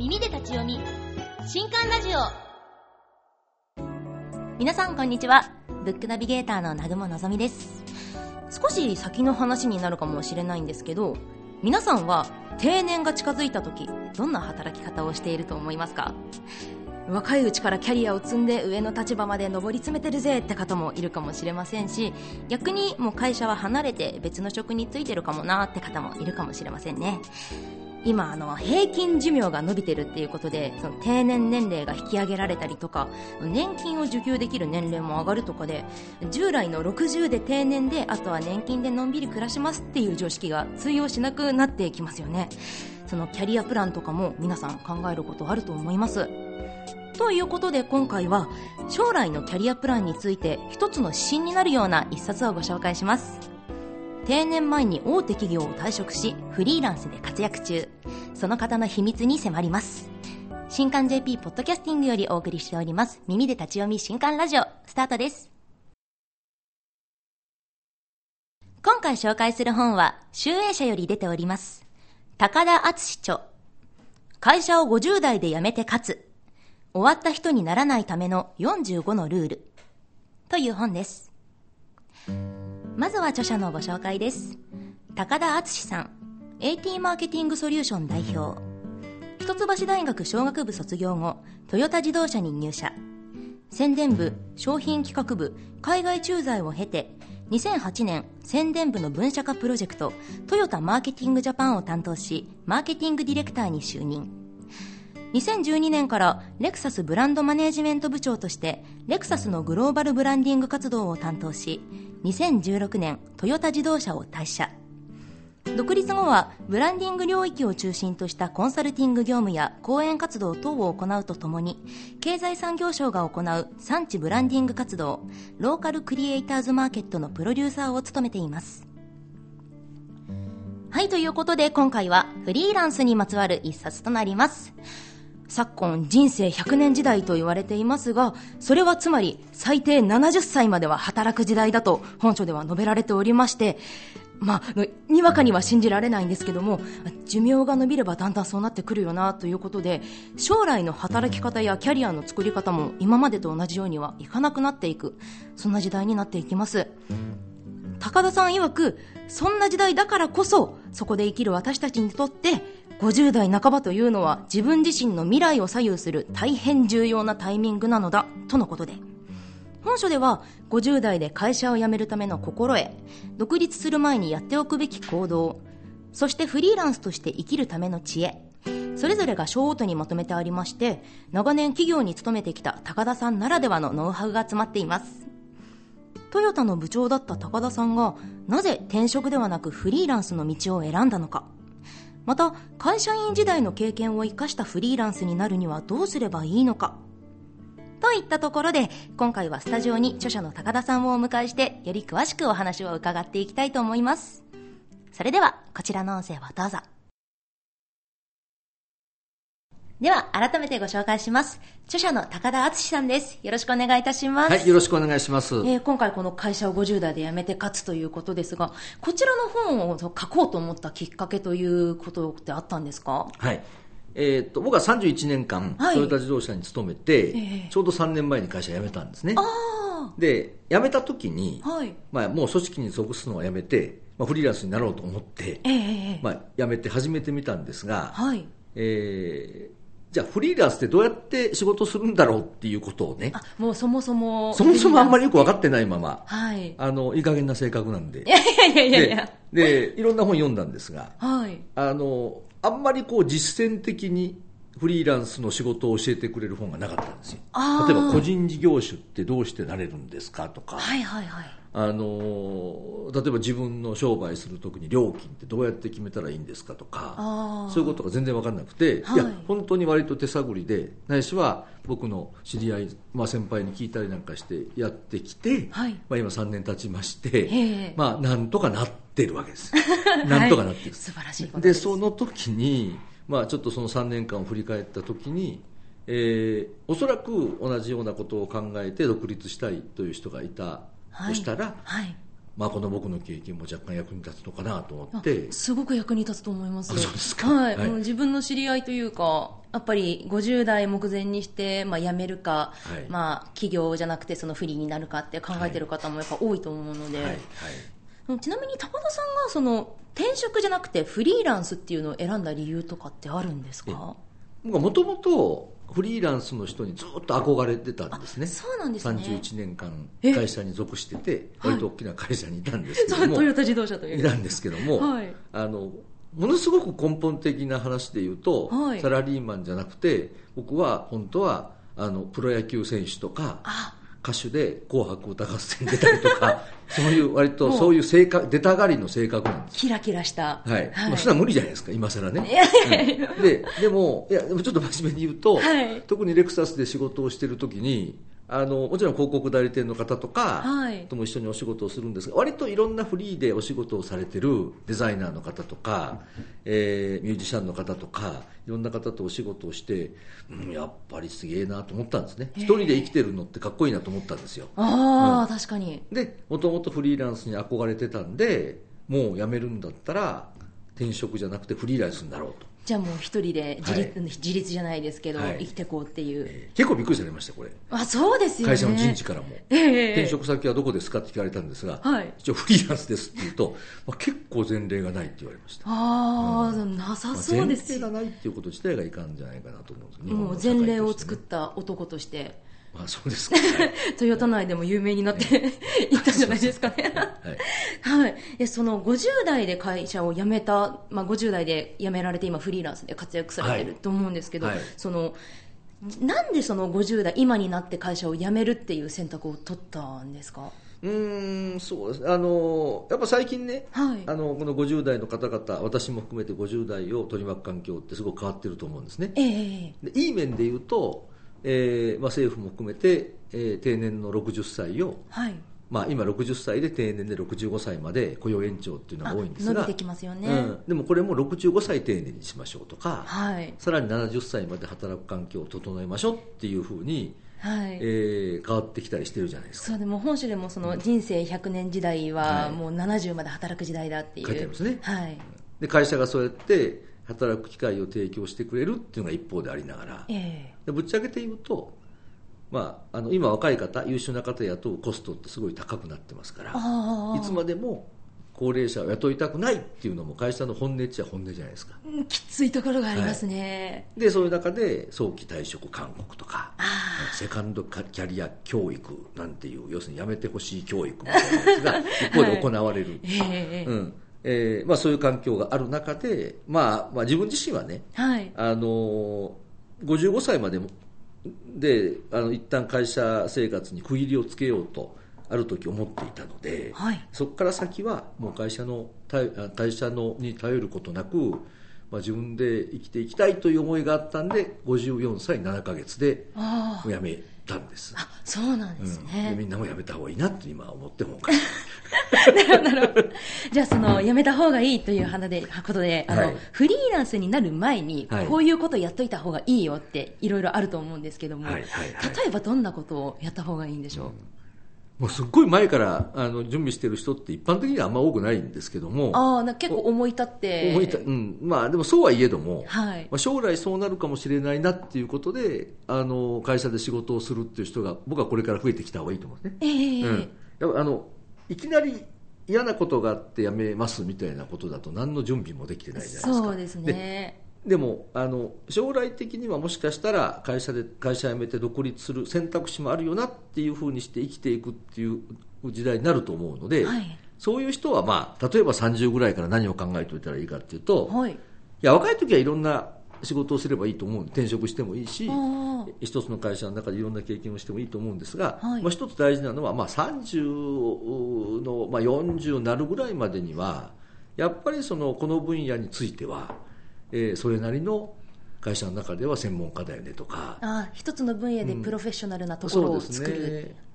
耳で立ち読み。新刊ラジオ。皆さんこんにちは。ブックナビゲーターの南雲のぞみです。少し先の話になるかもしれないんですけど皆さんは定年が近づいた時どんな働き方をしていると思いますか？若いうちからキャリアを積んで上の立場まで上り詰めてるぜって方もいるかもしれませんし逆にもう会社は離れて別の職に就いてるかもなって方もいるかもしれませんね。今あの平均寿命が伸びてるっていうことでその定年年齢が引き上げられたりとか年金を受給できる年齢も上がるとかで従来の60で定年であとは年金でのんびり暮らしますっていう常識が通用しなくなってきますよね。そのキャリアプランとかも皆さん考えることあると思います。ということで今回は将来のキャリアプランについて一つの指針になるような一冊をご紹介します。定年前に大手企業を退職しフリーランスで活躍中。その方の秘密に迫ります。新刊 JP ポッドキャスティングよりお送りしております。耳で立ち読み新刊ラジオスタートです。今回紹介する本は集英社より出ております。高田敦著会社を50代で辞めて勝つ。終わった人にならないための45のルール。という本です。まずは著者のご紹介です。高田敦さん、AT マーケティングソリューション代表。一橋大学商学部卒業後、トヨタ自動車に入社。宣伝部、商品企画部、海外駐在を経て、2008年宣伝部の分社化プロジェクトトヨタマーケティングジャパンを担当しマーケティングディレクターに就任2012年からレクサスブランドマネージメント部長としてレクサスのグローバルブランディング活動を担当し2016年トヨタ自動車を退社。独立後はブランディング領域を中心としたコンサルティング業務や講演活動等を行うとともに経済産業省が行う産地ブランディング活動ローカルクリエイターズマーケットのプロデューサーを務めています。はいということで今回はフリーランスにまつわる一冊となります。昨今人生100年時代と言われていますが、それはつまり最低70歳までは働く時代だと本書では述べられておりまして、まあ、にわかには信じられないんですけども、寿命が伸びればだんだんそうなってくるよなということで、将来の働き方やキャリアの作り方も今までと同じようにはいかなくなっていく、そんな時代になっていきます。高田さん曰く、そんな時代だからこそ、そこで生きる私たちにとって、50代半ばというのは自分自身の未来を左右する大変重要なタイミングなのだとのことで。本書では50代で会社を辞めるための心得独立する前にやっておくべき行動そしてフリーランスとして生きるための知恵それぞれが章ごとにまとめてありまして長年企業に勤めてきた高田さんならではのノウハウが詰まっています。トヨタの部長だった高田さんがなぜ転職ではなくフリーランスの道を選んだのか。また会社員時代の経験を生かしたフリーランスになるにはどうすればいいのか。といったところで今回はスタジオに著者の高田さんをお迎えしてより詳しくお話を伺っていきたいと思います。それではこちらの音声をどうぞ。では、改めてご紹介します。著者の高田敦さんです。よろしくお願いいたします。はい、よろしくお願いします。えー、今回この会社を50代で辞めて勝つということですが、こちらの本を書こうと思ったきっかけということってあったんですか？はい。えー、っと僕は31年間、トヨタ自動車に勤めて、えー、ちょうど3年前に会社辞めたんですね。で、辞めた時に、はい、まあ、もう組織に属すのは辞めて、まあ、フリーランスになろうと思って、えー、まあ、辞めて始めてみたんですが、はいえー、じゃあフリーランスってどうやって仕事するんだろうっていうことをね。もうそもそも。そもそもあんまりよく分かってないまま。はい。あの、いい加減な性格なんで。いやいやいやいやいやで。で、いろんな本読んだんですが。はい。あの、あんまりこう実践的にフリーランスの仕事を教えてくれる本がなかったんですよ。例えば個人事業主ってどうしてなれるんですかとか。はいはいはい。あの例えば自分の商売するときに料金ってどうやって決めたらいいんですかとか。そういうことが全然分からなくて、はい、いや本当に割と手探りでないしは僕の知り合い、まあ、先輩に聞いたりなんかしてやってきて、はい、まあ、今3年経ちまして、まあ、なんとかなってるわけです なんとかなってる、素晴らしいでその時に、まあ、ちょっとその3年間を振り返った時にえー、おそらく同じようなことを考えて独立したいという人がいたとしたら、はい、まあ、この僕の経験も若干役に立つのかなと思って。すごく役に立つと思います。はい、はい、もう自分の知り合いというかやっぱり50代目前にして、まあ、辞めるか、はい、まあ、企業じゃなくてそのフリーになるかって考えてる方もやっぱ多いと思うので、はい。はい、ちなみに高田さんがその転職じゃなくてフリーランスっていうのを選んだ理由とかってあるんですか？もともとフリーランスの人にずっと憧れてたんですね。そうなんですね。31年間会社に属してて、割と大きな会社にいたんですけども。トヨタ自動車という。いたんですけども、はい、あの、ものすごく根本的な話で言うと、はい、サラリーマンじゃなくて、僕は本当は、あの、プロ野球選手とか、歌手で「紅白歌合戦」出たりとか そういう割とそういう性格出たがりの性格なんです。キラキラした。はい、はい、まあ、それは無理じゃないですか今更ね、うん、ででもいやでもちょっと真面目に言うと、はい、特にレクサスで仕事をしてる時にあのもちろん広告代理店の方とか、はい、とも一緒にお仕事をするんですが割といろんなフリーでお仕事をされてるデザイナーの方とか、えー、ミュージシャンの方とかいろんな方とお仕事をして、うん、やっぱりすげえなと思ったんですね。一人で生きてるのってかっこいいなと思ったんですよ。ああ、うん、確かに。でもともとフリーランスに憧れてたんでもう辞めるんだったら転職じゃなくてフリーランスになろうとじゃあもう一人で自立はい、自立じゃないですけど、はい、生きていこうっていう、えー、結構びっくりされましたこれ。あそうですよ、ね、会社の人事からも、えー、転職先はどこですかって聞かれたんですが、はい、一応フリーランスですって言うと、まあ、結構前例がないって言われました。ああ、うん、なさそうです、まあ、前例がないっていうこと自体がいかんじゃないかなと思うんですもう前例を作った男として。まあそうですか、ね、トヨタ内でも有名になって いったんじゃないですかね。はい。はい。その50代で会社を辞めた、まあ50代で辞められて今フリーランスで活躍されてると思うんですけど、はい。はい、その、なんでその50代、今になって会社を辞めるっていう選択を取ったんですか？うんそうですあのやっぱ最近ね、はい、あのこの50代の方々私も含めて50代を取り巻く環境ってすごく変わってると思うんですね、えー、でいい面で言うとえーまあ、政府も含めて、えー、定年の60歳を、はい。まあ、今60歳で定年で65歳まで雇用延長っていうのが多いんですが伸びてきますよね、うん、でもこれも65歳定年にしましょうとか、はい、さらに70歳まで働く環境を整えましょうっていうふうにはい。えー、変わってきたりしてるじゃないですか。そうでも本州でもその人生100年時代はもう70まで働く時代だっていう、書いてありますね、はい、で会社がそうやって働く機会を提供してくれるっていうのが一方でありながら、えー、ぶっちゃけて言うと、まあ、あの今若い方優秀な方雇うコストってすごい高くなってますから。いつまでも高齢者を雇いたくないっていうのも会社の本音っちゃ本音じゃないですか、うん、きついところがありますね、はい、でそういう中で早期退職勧告とかセカンドキャリア教育なんていう要するにやめてほしい教育みたいなやつが 一方で行われる、はいえ。ー、うんえーまあ、そういう環境がある中で、まあまあ、自分自身はね、はい、あの55歳までであの一旦会社生活に区切りをつけようとある時思っていたので、はい、そこから先はもう会社の会社のに頼ることなく、まあ、自分で生きていきたいという思いがあったんで54歳7か月で辞めたんです。あそうなんですね、うん、みんなも辞めた方がいいなって今思ってもな。るほど。じゃあその辞めた方がいいという話でことであの、はい、フリーランスになる前にこういうことやっといた方がいいよっていろいろあると思うんですけども、はいはいはい、例えばどんなことをやった方がいいんでしょう、うんもうすっごい前からあの準備してる人って一般的にはあんま多くないんですけどもああ結構思い立って。思い立うん。まあでもそうはいえども、はい。まあ、将来そうなるかもしれないなっていうことであの会社で仕事をするっていう人が僕はこれから増えてきた方がいいと思うんですね、えーうん、あのいきなり嫌なことがあって辞めますみたいなことだと何の準備もできてないじゃないですか。そうですねでもあの将来的にはもしかしたら会社で会社辞めて独立する選択肢もあるよなっていうふうにして生きていくっていう時代になると思うので、はい、そういう人は、まあ、例えば30ぐらいから何を考えておいたらいいかっていうと、はい、いや若い時はいろんな仕事をすればいいと思う。転職してもいいし一つの会社の中でいろんな経験をしてもいいと思うんですが、はい、まあ、一つ大事なのは、まあ、30の、まあ、40になるぐらいまでにはやっぱりそのこの分野についてはえー、それなりの会社の中では専門家だよねとか。あ一つの分野でプロフェッショナルなところを作る、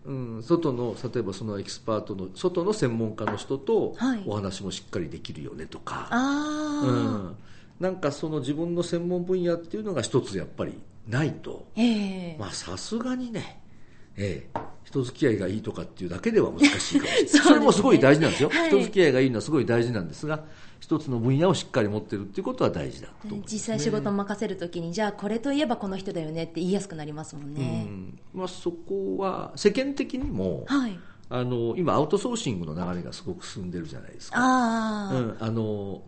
うん、ね。うん、外の例えばそのエキスパートの外の専門家の人とお話もしっかりできるよねとか、はい、うん、なんかその自分の専門分野っていうのが一つやっぱりないと。さすがにね、えー、一人付き合いがいいとかっていうだけでは難しいかもしれない。そ、ね,、それもすごい大事なんですよ、はい、人付き合いがいいのはすごい大事なんですが一つの分野をしっかり持ってるっていうことは大事だと、ね、実際仕事を任せるときにじゃあこれといえばこの人だよねって言いやすくなりますもんね、うん。まあ、そこは世間的にも、はい、あの今アウトソーシングの流れがすごく進んでるじゃないですか。あ、うん、あの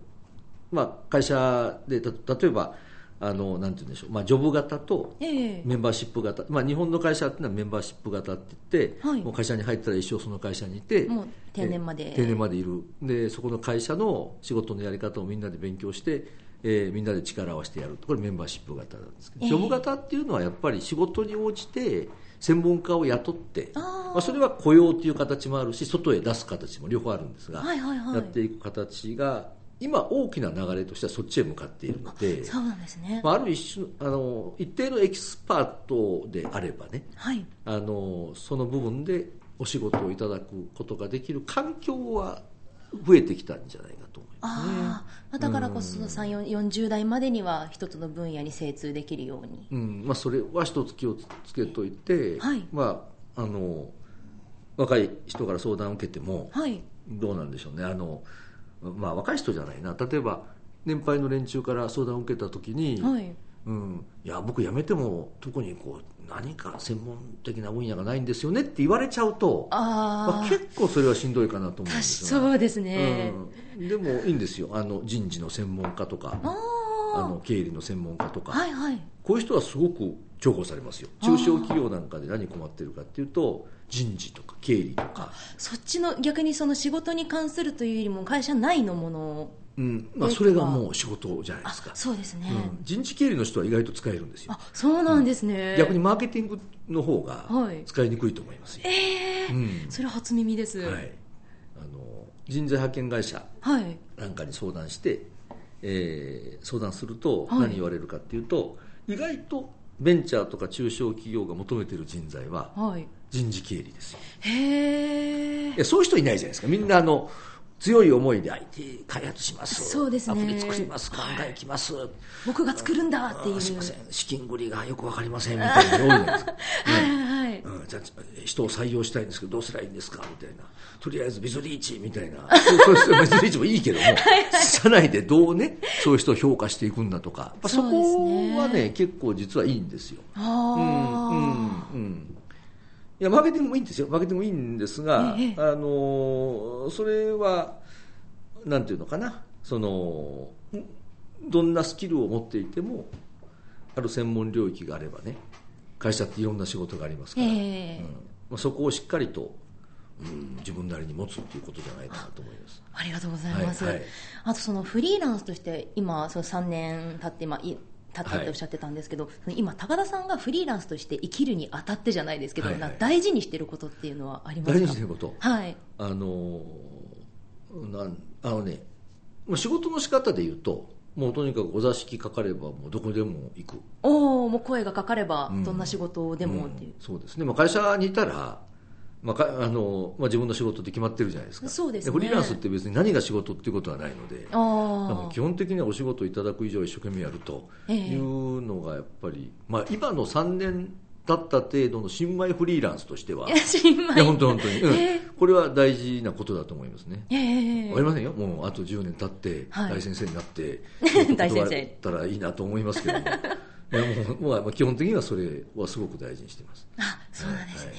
まあ、会社で例えばあのなんて言うんでしょう、まあ、ジョブ型とメンバーシップ型、まあ、日本の会社っていうのはメンバーシップ型って言って、はい、もう会社に入ったら一生その会社にいてもう定年まで。定年までいる。でそこの会社の仕事のやり方をみんなで勉強して、えー、みんなで力を合わせてやる。これメンバーシップ型なんですけど、ジョブ型っていうのはやっぱり仕事に応じて専門家を雇ってまあ、それは雇用という形もあるし外へ出す形も両方あるんですが、はいはいはい、やっていく形が今大きな流れとしてはそっちへ向かっているのでそうなんですね、まあ、ある一種あの一定のエキスパートであればね、はい、あのその部分でお仕事をいただくことができる環境は増えてきたんじゃないかと思いますね。あだからこそ、うん、40代までには一つの分野に精通できるように、うん。まあ、それは一つ気をつけといて、はい。まあ、あの若い人から相談を受けても、はい、どうなんでしょうね。あのまあ、若い人じゃないな。例えば年配の連中から相談を受けた時に、はい、うん、いや僕辞めても特にこう何か専門的な分野がないんですよねって言われちゃうとまあ、結構それはしんどいかなと思うんですよそうですね、うん、でもいいんですよ。あの人事の専門家とかあの経理の専門家とか、はいはい、こういう人はすごく重宝されますよ。中小企業なんかで何困ってるかっていうと人事とか経理とか。そっちの逆にその仕事に関するというよりも会社内のものうん。まあ、それがもう仕事じゃないですか。そうですね、うん、人事経理の人は意外と使えるんですよ。あそうなんですね、うん、逆にマーケティングの方が使いにくいと思いますよ、はい、ええーうん、それは初耳です、はい、あの人材派遣会社なんかに相談して、はい、えー、相談すると何言われるかっていうと、意外とベンチャーとか中小企業が求めてる人材は人事経理ですよ、へえそういう人いないじゃないですか。みんなあの強い思いで IT 開発します。そうですね。アプリ作ります考えきます、はい、僕が作るんだっていう。すいません。資金繰りがよく分かりませんみたいなの多いじゃないです。か、はいはい、うん、じゃ人を採用したいんですけどどうすればいいんですかみたいな。とりあえずビズリーチみたいな。ビズリーチもいいけどもはい、社内でどうねそういう人を評価していくんだとか。そこはね結構実はいいんですよ。ああうんうんうんいやマーケティングもいいんですよ。マーケティングもいいんですが、ええ、あのそれはなんていうのかな。そのどんなスキルを持っていてもある専門領域があればね会社っていろんな仕事がありますから、えうん、そこをしっかりと、うん、自分なりに持つっていうことじゃないかなと思います。ありがとうございます、はいはい、あとそのフリーランスとして今その3年経って今たったっておっしゃってたんですけど、はい、今、高田さんがフリーランスとして生きるにあたってじゃないですけど、はいはい、大事にしてることっていうのはありますか？大事にしてること、はい。あのなんあのね、仕事の仕方で言うと、もうとにかくお座敷かかればもうどこでも行く。おおもう声がかかればどんな仕事でもっていう、うんうん、そうですね、まあ、会社にいたらまああのまあ、自分の仕事って決まってるじゃないですか。そうです、ね、フリーランスって別に何が仕事っていうことはないので基本的にはお仕事いただく以上一生懸命やるというのがやっぱり、えまあ、今の3年経った程度の新米フリーランスとしては新米。いや本当本当に、うん。えー、これは大事なことだと思いますね、えー、かりませんよ。もうあと10年経って大先生になって、はい、大先生。ったらいいなと思いますけどもいやもうもう基本的にはそれはすごく大事にしてます。あ、そうなんですね。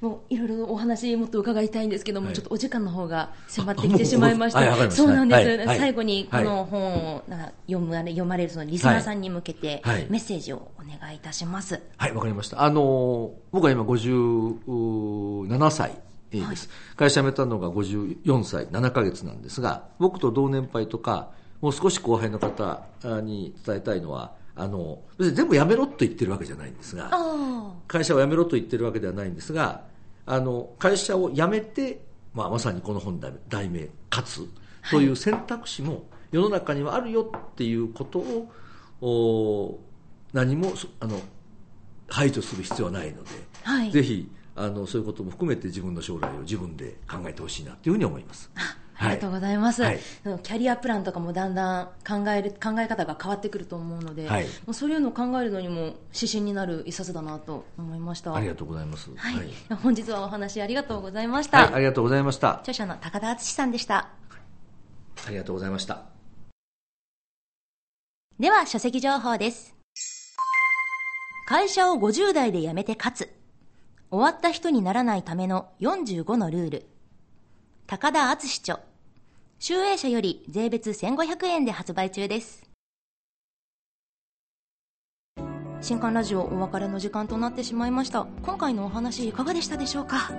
はい、もういろいろお話もっと伺いたいんですけども、はい、ちょっとお時間の方が迫ってきてしまいました。そうなんです、はい、最後にこの本を読まれ読まれるそのリスナーさんに向けてメッセージをお願いいたします。はい、わ、かりました。あの僕は今57歳。です、会社辞めたのが54歳7か月なんですが僕と同年配とかもう少し後輩の方に伝えたいのはあの別に全部やめろと言ってるわけじゃないんですが会社を辞めろと言ってるわけではないんですがあの会社を辞めて、まあ、まさにこの本題名「勝つ」という選択肢も世の中にはあるよっていうことをお何もあの排除する必要はないので、はい、ぜひあのそういうことも含めて自分の将来を自分で考えてほしいなというふうに思います。ありがとうございます、はい、キャリアプランとかもだんだん考える考え方が変わってくると思うので、はい、そういうのを考えるのにも指針になる一冊だなと思いました。ありがとうございます、はい、本日はお話ありがとうございました、ありがとうございました。著者の高田敦さんでした。ありがとうございました。では書籍情報です。会社を50代で辞めて勝つ。終わった人にならないための45のルール高田敦著。集英社より税別1500円で発売中です。新刊ラジオお別れの時間となってしまいました。今回のお話いかがでしたでしょうか？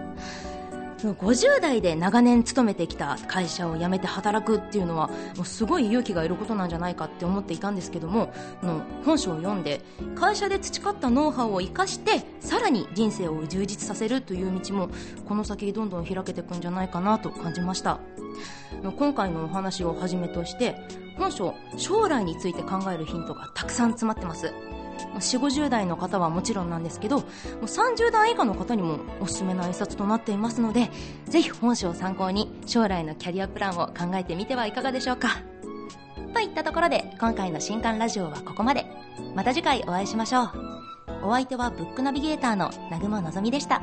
50代で長年勤めてきた会社を辞めて働くっていうのはもうすごい勇気がいることなんじゃないかって思っていたんですけどもの本書を読んで会社で培ったノウハウを生かしてさらに人生を充実させるという道もこの先どんどん開けていくんじゃないかなと感じました。今回のお話をはじめとして本書将来について考えるヒントがたくさん詰まってます。4050代の方はもちろんなんですけどもう30代以下の方にもおすすめの一冊となっていますのでぜひ本書を参考に将来のキャリアプランを考えてみてはいかがでしょうか。といったところで今回の新刊ラジオはここまで。また次回お会いしましょう。お相手はブックナビゲーターの南雲のぞみでした。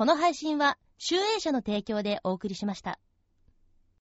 この配信は、集英社の提供でお送りしました。